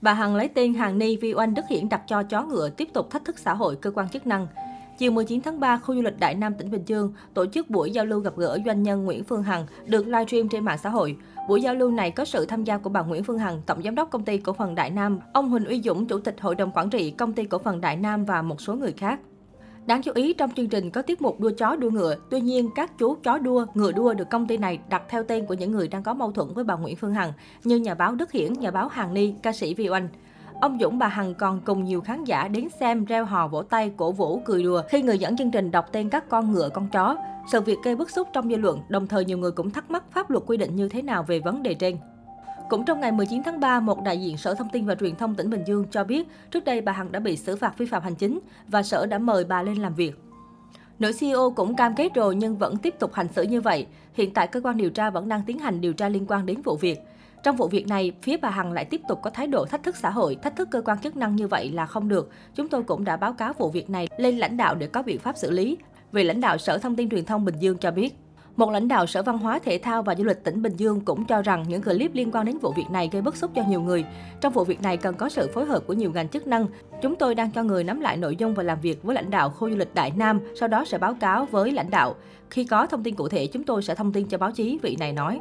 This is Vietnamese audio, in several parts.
Bà Hằng lấy tên Hàng Ni vì oanh Đức Hiển đặt cho chó ngựa tiếp tục thách thức xã hội cơ quan chức năng. Chiều 19 tháng 3, khu du lịch Đại Nam tỉnh Bình Dương tổ chức buổi giao lưu gặp gỡ doanh nhân Nguyễn Phương Hằng được livestream trên mạng xã hội. Buổi giao lưu này có sự tham gia của bà Nguyễn Phương Hằng, tổng giám đốc công ty cổ phần Đại Nam, ông Huỳnh Uy Dũng, chủ tịch hội đồng quản trị công ty cổ phần Đại Nam và một số người khác. Đáng chú ý, trong chương trình có tiết mục đua chó đua ngựa. Tuy nhiên, các chú chó đua, ngựa đua được công ty này đặt theo tên của những người đang có mâu thuẫn với bà Nguyễn Phương Hằng, như nhà báo Đức Hiển, nhà báo Hàng Ni, ca sĩ Vi Oanh. Ông Dũng bà Hằng còn cùng nhiều khán giả đến xem reo hò vỗ tay, cổ vũ, cười đùa khi người dẫn chương trình đọc tên các con ngựa, con chó. Sự việc gây bức xúc trong dư luận, đồng thời nhiều người cũng thắc mắc pháp luật quy định như thế nào về vấn đề trên. Cũng trong ngày 19 tháng 3, một đại diện Sở Thông tin và Truyền thông tỉnh Bình Dương cho biết trước đây bà Hằng đã bị xử phạt vi phạm hành chính và Sở đã mời bà lên làm việc. Nữ CEO cũng cam kết rồi nhưng vẫn tiếp tục hành xử như vậy. Hiện tại cơ quan điều tra vẫn đang tiến hành điều tra liên quan đến vụ việc. Trong vụ việc này, phía bà Hằng lại tiếp tục có thái độ thách thức xã hội, thách thức cơ quan chức năng như vậy là không được. Chúng tôi cũng đã báo cáo vụ việc này lên lãnh đạo để có biện pháp xử lý. vì lãnh đạo Sở Thông tin Truyền thông Bình Dương cho biết. Một lãnh đạo Sở Văn hóa, Thể thao và Du lịch tỉnh Bình Dương cũng cho rằng những clip liên quan đến vụ việc này gây bức xúc cho nhiều người. Trong vụ việc này cần có sự phối hợp của nhiều ngành chức năng. Chúng tôi đang cho người nắm lại nội dung và làm việc với lãnh đạo khu du lịch Đại Nam, sau đó sẽ báo cáo với lãnh đạo. Khi có thông tin cụ thể, chúng tôi sẽ thông tin cho báo chí, vị này nói.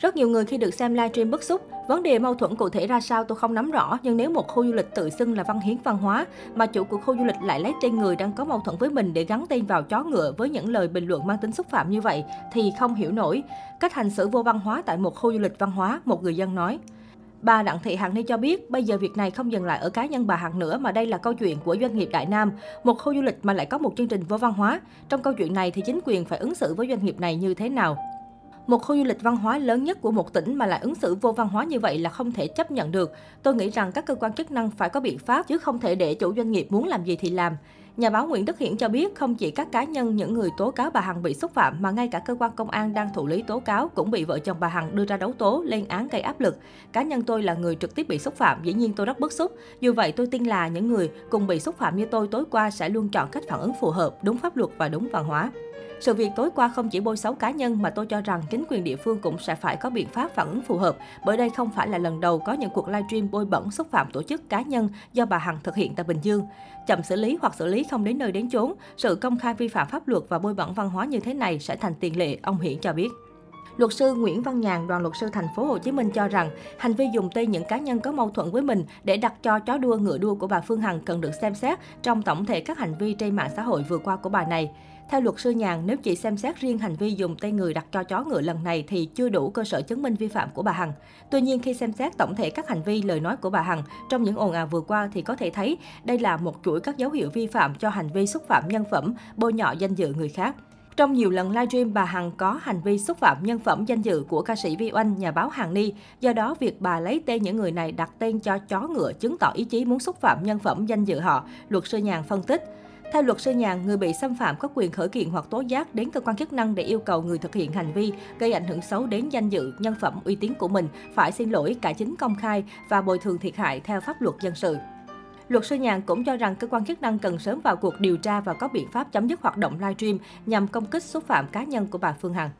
Rất nhiều người khi được xem livestream bức xúc, vấn đề mâu thuẫn cụ thể ra sao tôi không nắm rõ, nhưng nếu một khu du lịch tự xưng là văn hiến văn hóa, mà chủ của khu du lịch lại lấy tên người đang có mâu thuẫn với mình để gắn tên vào chó ngựa với những lời bình luận mang tính xúc phạm như vậy, thì không hiểu nổi. Cách hành xử vô văn hóa tại một khu du lịch văn hóa, một người dân nói. Bà Đặng Thị Hằng Ni cho biết, bây giờ việc này không dừng lại ở cá nhân bà Hằng nữa mà đây là câu chuyện của doanh nghiệp Đại Nam, một khu du lịch mà lại có một chương trình vô văn hóa. Trong câu chuyện này thì chính quyền phải ứng xử với doanh nghiệp này như thế nào? Một khu du lịch văn hóa lớn nhất của một tỉnh mà lại ứng xử vô văn hóa như vậy là không thể chấp nhận được. Tôi nghĩ rằng các cơ quan chức năng phải có biện pháp chứ không thể để chủ doanh nghiệp muốn làm gì thì làm. Nhà báo Nguyễn Đức Hiển cho biết không chỉ các cá nhân những người tố cáo bà Hằng bị xúc phạm mà ngay cả cơ quan công an đang thụ lý tố cáo cũng bị vợ chồng bà Hằng đưa ra đấu tố lên án gây áp lực. Cá nhân tôi là người trực tiếp bị xúc phạm, dĩ nhiên tôi rất bức xúc. Dù vậy tôi tin là những người cùng bị xúc phạm như tôi tối qua sẽ luôn chọn cách phản ứng phù hợp, đúng pháp luật và đúng văn hóa. Sự việc tối qua không chỉ bôi xấu cá nhân mà tôi cho rằng chính quyền địa phương cũng sẽ phải có biện pháp phản ứng phù hợp, bởi đây không phải là lần đầu có những cuộc livestream bôi bẩn xúc phạm tổ chức cá nhân do bà Hằng thực hiện tại Bình Dương. Chậm xử lý hoặc xử lý không đến nơi đến chốn, sự công khai vi phạm pháp luật và bôi bẩn văn hóa như thế này sẽ thành tiền lệ, ông Hiển cho biết. Luật sư Nguyễn Văn Nhàn, đoàn luật sư thành phố Hồ Chí Minh cho rằng hành vi dùng tên những cá nhân có mâu thuẫn với mình để đặt cho chó đua ngựa đua của bà Phương Hằng cần được xem xét trong tổng thể các hành vi trên mạng xã hội vừa qua của bà này. Theo luật sư Nhàn, nếu chỉ xem xét riêng hành vi dùng tên người đặt cho chó ngựa lần này thì chưa đủ cơ sở chứng minh vi phạm của bà Hằng. Tuy nhiên, khi xem xét tổng thể các hành vi lời nói của bà Hằng trong những ồn ào vừa qua thì có thể thấy đây là một chuỗi các dấu hiệu vi phạm cho hành vi xúc phạm nhân phẩm, bôi nhọ danh dự người khác. Trong nhiều lần livestream, bà Hằng có hành vi xúc phạm nhân phẩm danh dự của ca sĩ Vi Oanh, nhà báo Hằng Ni. Do đó, việc bà lấy tên những người này đặt tên cho chó ngựa chứng tỏ ý chí muốn xúc phạm nhân phẩm danh dự họ, luật sư Nhàn phân tích. Theo luật sư Nhàn, người bị xâm phạm có quyền khởi kiện hoặc tố giác đến cơ quan chức năng để yêu cầu người thực hiện hành vi gây ảnh hưởng xấu đến danh dự, nhân phẩm, uy tín của mình phải xin lỗi cả chính công khai và bồi thường thiệt hại theo pháp luật dân sự. Luật sư Nhàn cũng cho rằng cơ quan chức năng cần sớm vào cuộc điều tra và có biện pháp chấm dứt hoạt động livestream nhằm công kích xúc phạm cá nhân của bà Phương Hằng.